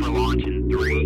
for launch in three.